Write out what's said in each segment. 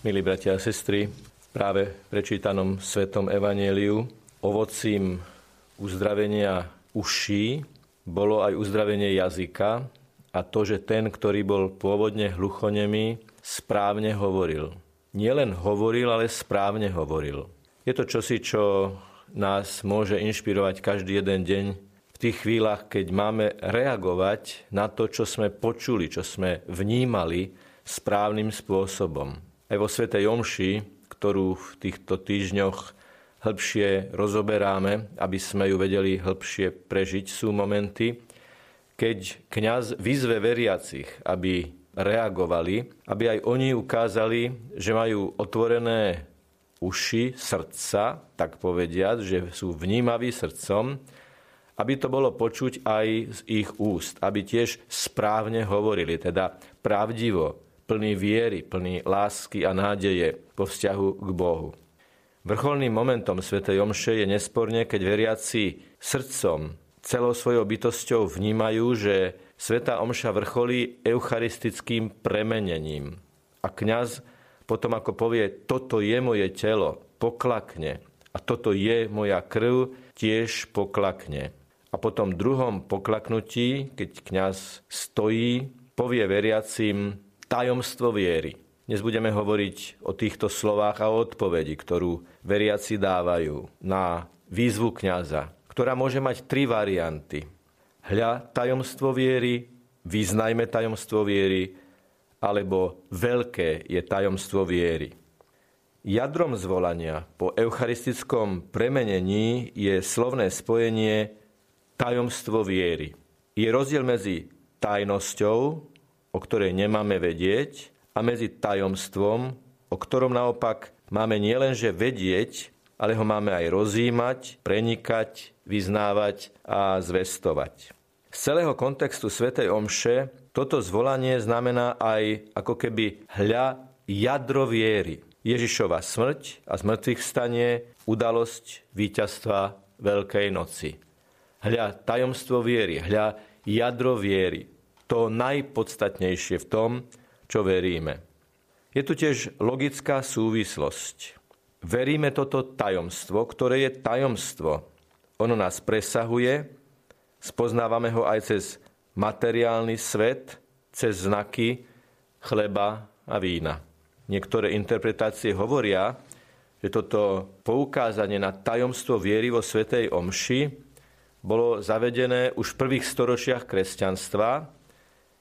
Milí bratia a sestry, práve prečítanom Svetom Evanieliu ovocím uzdravenia uší bolo aj uzdravenie jazyka a to, že ten, ktorý bol pôvodne hluchonemý, správne hovoril. Nielen hovoril, ale správne hovoril. Je to čosi, čo nás môže inšpirovať každý jeden deň v tých chvíľach, keď máme reagovať na to, čo sme počuli, čo sme vnímali správnym spôsobom. Aj vo Svetej Omši, ktorú v týchto týždňoch hĺbšie rozoberáme, aby sme ju vedeli hĺbšie prežiť, sú momenty, keď kňaz vyzve veriacich, aby reagovali, aby aj oni ukázali, že majú otvorené uši, srdca, tak povediať, že sú vnímaví srdcom, aby to bolo počuť aj z ich úst, aby tiež správne hovorili, teda pravdivo, plný viery, plný lásky a nádeje po vzťahu k Bohu. Vrcholným momentom Sv. Omše je nesporne, keď veriaci srdcom celou svojou bytosťou vnímajú, že Sveta Omša vrcholí eucharistickým premenením. A kňaz potom ako povie, toto je moje telo, poklakne. A toto je moja krv, tiež poklakne. A potom druhom poklaknutí, keď kňaz stojí, povie veriacim tajomstvo viery. Dnes budeme hovoriť o týchto slovách a o odpovedi, ktorú veriaci dávajú na výzvu kňaza, ktorá môže mať tri varianty. Hľa tajomstvo viery, vyznajme tajomstvo viery, alebo veľké je tajomstvo viery. Jadrom zvolania po eucharistickom premenení je slovné spojenie tajomstvo viery. Je rozdiel medzi tajnosťou, o ktorej nemáme vedieť, a medzi tajomstvom, o ktorom naopak máme nielenže vedieť, ale ho máme aj rozímať, prenikať, vyznávať a zvestovať. Z celého kontextu svätej Omše toto zvolanie znamená aj ako keby hľa jadro viery. Ježišova smrť a zmrtvých stanie, udalosť víťazstva Veľkej noci. Hľa tajomstvo viery, hľa jadro viery. To najpodstatnejšie v tom, čo veríme. Je tu tiež logická súvislosť. Veríme toto tajomstvo, ktoré je tajomstvo. Ono nás presahuje, spoznávame ho aj cez materiálny svet, cez znaky chleba a vína. Niektoré interpretácie hovoria, že toto poukázanie na tajomstvo viery vo Svetej Omši bolo zavedené už v prvých storočiach kresťanstva,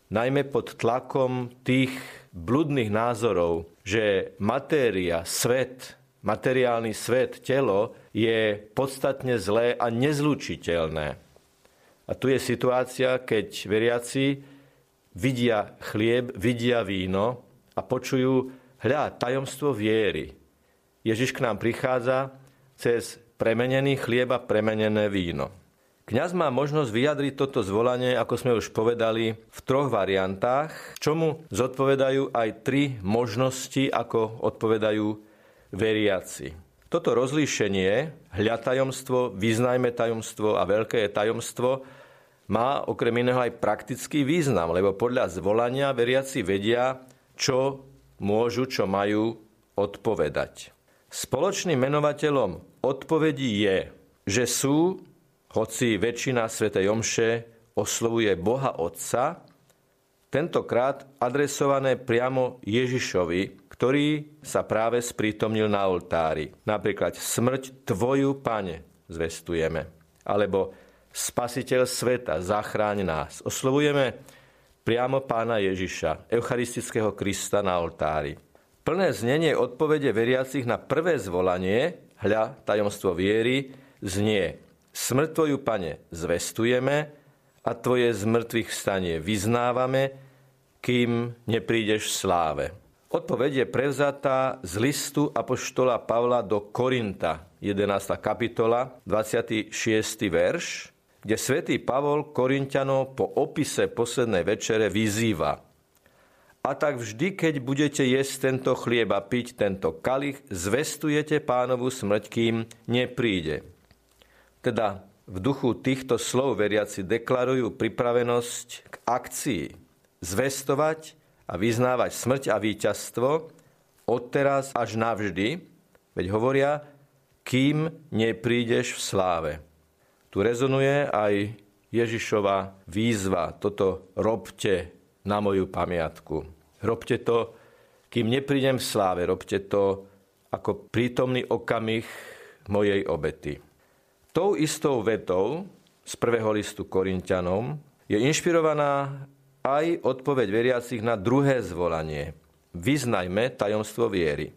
najmä pod tlakom tých bludných názorov, že matéria, svet, materiálny svet, telo je podstatne zlé a nezlučiteľné. A tu je situácia, keď veriaci vidia chlieb, vidia víno a počujú, hľa, tajomstvo viery. Ježiš k nám prichádza cez premenený chlieb a premenené víno. Kňaz má možnosť vyjadriť toto zvolanie, ako sme už povedali, v troch variantách, čomu zodpovedajú aj tri možnosti, ako odpovedajú veriaci. Toto rozlíšenie, hľa tajomstvo, vyznajme tajomstvo a veľké tajomstvo, má okrem iného aj praktický význam, lebo podľa zvolania veriaci vedia, čo môžu, čo majú odpovedať. Spoločným menovateľom odpovedí je, že sú, hoci väčšina Sv. Omše oslovuje Boha Otca, tentokrát adresované priamo Ježišovi, ktorý sa práve sprítomnil na oltári. Napríklad smrť Tvoju, Pane, zvestujeme. Alebo Spasiteľ sveta, zachráň nás. Oslovujeme priamo pána Ježiša, eucharistického Krista na oltári. Plné znenie odpovede veriacich na prvé zvolanie, hľa tajomstvo viery, znie Smrť Tvoju, Pane, zvestujeme a Tvoje zmrtvých stanie vyznávame, kým neprídeš v sláve. Odpoveď je prevzatá z listu Apoštola Pavla do Korinta, 11. kapitola, 26. verš, kde svätý Pavol Korintianov po opise poslednej večere vyzýva. A tak vždy, keď budete jesť tento chlieb a piť tento kalich, zvestujete pánovu smrť, kým nepríde. Teda v duchu týchto slov veriaci deklarujú pripravenosť k akcii zvestovať a vyznávať smrť a víťazstvo, odteraz až navždy, veď hovoria, kým neprídeš v sláve. Tu rezonuje aj Ježišova výzva, toto robte na moju pamiatku. Robte to, kým neprídem v sláve, robte to ako prítomný okamih mojej obety. Tou istou vetou z prvého listu Korintianom je inšpirovaná aj odpoveď veriacich na druhé zvolanie. Vyznajme tajomstvo viery.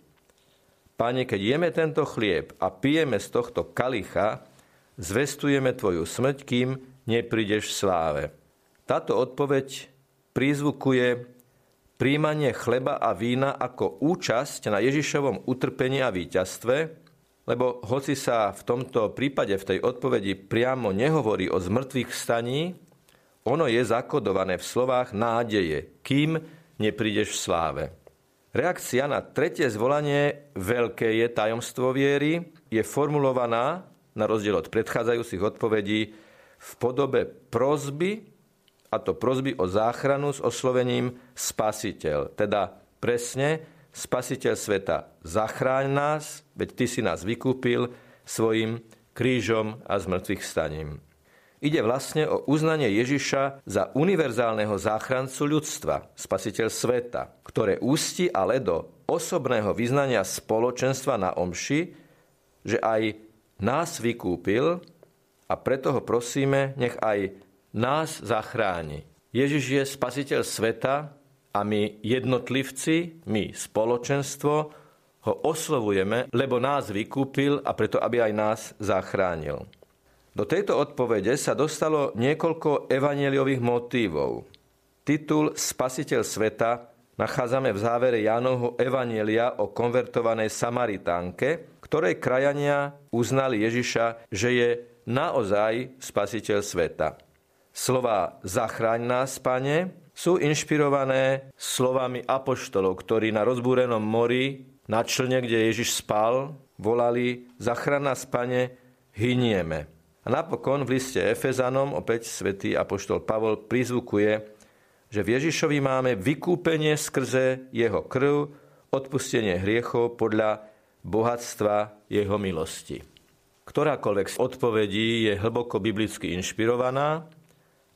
Pane, keď jeme tento chlieb a pijeme z tohto kalicha, zvestujeme Tvoju smrť, kým neprídeš v sláve. Táto odpoveď prízvukuje príjmanie chleba a vína ako účasť na Ježišovom utrpení a víťazstve, lebo hoci sa v tomto prípade v tej odpovedi priamo nehovorí o zmrtvých staní, ono je zakodované v slovách nádeje, kým neprídeš v sláve. Reakcia na tretie zvolanie veľké je tajomstvo viery je formulovaná, na rozdiel od predchádzajúcich odpovedí, v podobe prozby, a to prozby o záchranu s oslovením spasiteľ. Teda presne spasiteľ sveta, zachráň nás, veď ty si nás vykúpil svojim krížom a zmrtvých staním. Ide vlastne o uznanie Ježiša za univerzálneho záchrancu ľudstva, spasiteľ sveta, ktoré ústi ale do osobného vyznania spoločenstva na omši, že aj nás vykúpil a preto ho prosíme, nech aj nás zachráni. Ježiš je spasiteľ sveta a my jednotlivci, my spoločenstvo, ho oslovujeme, lebo nás vykúpil a preto, aby aj nás zachránil. Do tejto odpovede sa dostalo niekoľko evaneliových motívov. Titul Spasiteľ sveta nachádzame v závere Jánovho evanielia o konvertovanej Samaritánke, ktorej krajania uznali Ježiša, že je naozaj spasiteľ sveta. Slova zachráň nás, pane, sú inšpirované slovami apoštolov, ktorí na rozbúrenom mori, na člne, kde Ježiš spal, volali zachráň nás, pane, hynieme. A napokon v liste Efezanom opäť svätý apoštol Pavol prizvukuje, že v Ježišovi máme vykúpenie skrze jeho krv, odpustenie hriechov podľa bohatstva jeho milosti. Ktorákoľvek z odpovedí je hlboko biblicky inšpirovaná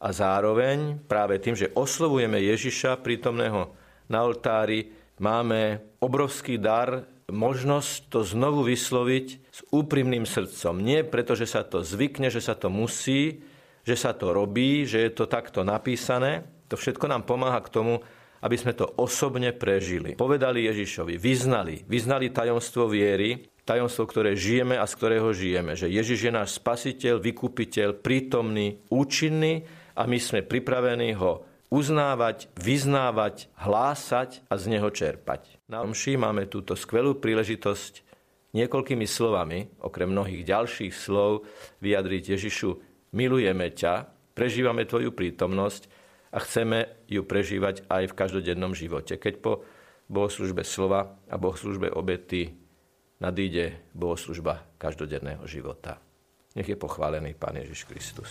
a zároveň práve tým, že oslovujeme Ježiša prítomného na oltári, máme obrovský dar, možnosť to znovu vysloviť s úprimným srdcom. Nie preto, že sa to zvykne, že sa to musí, že sa to robí, že je to takto napísané. To všetko nám pomáha k tomu, aby sme to osobne prežili. Povedali Ježišovi, vyznali, vyznali tajomstvo viery, tajomstvo, ktoré žijeme a z ktorého žijeme. Že Ježiš je náš spasiteľ, vykupiteľ, prítomný, účinný a my sme pripravení ho uznávať, vyznávať, hlásať a z neho čerpať. Na omši máme túto skvelú príležitosť niekoľkými slovami, okrem mnohých ďalších slov, vyjadriť Ježišu, milujeme ťa, prežívame tvoju prítomnosť a chceme ju prežívať aj v každodennom živote. Keď po bohoslužbe slova a bohoslužbe obety nadíde bohoslužba každodenného života. Nech je pochválený Pán Ježiš Kristus.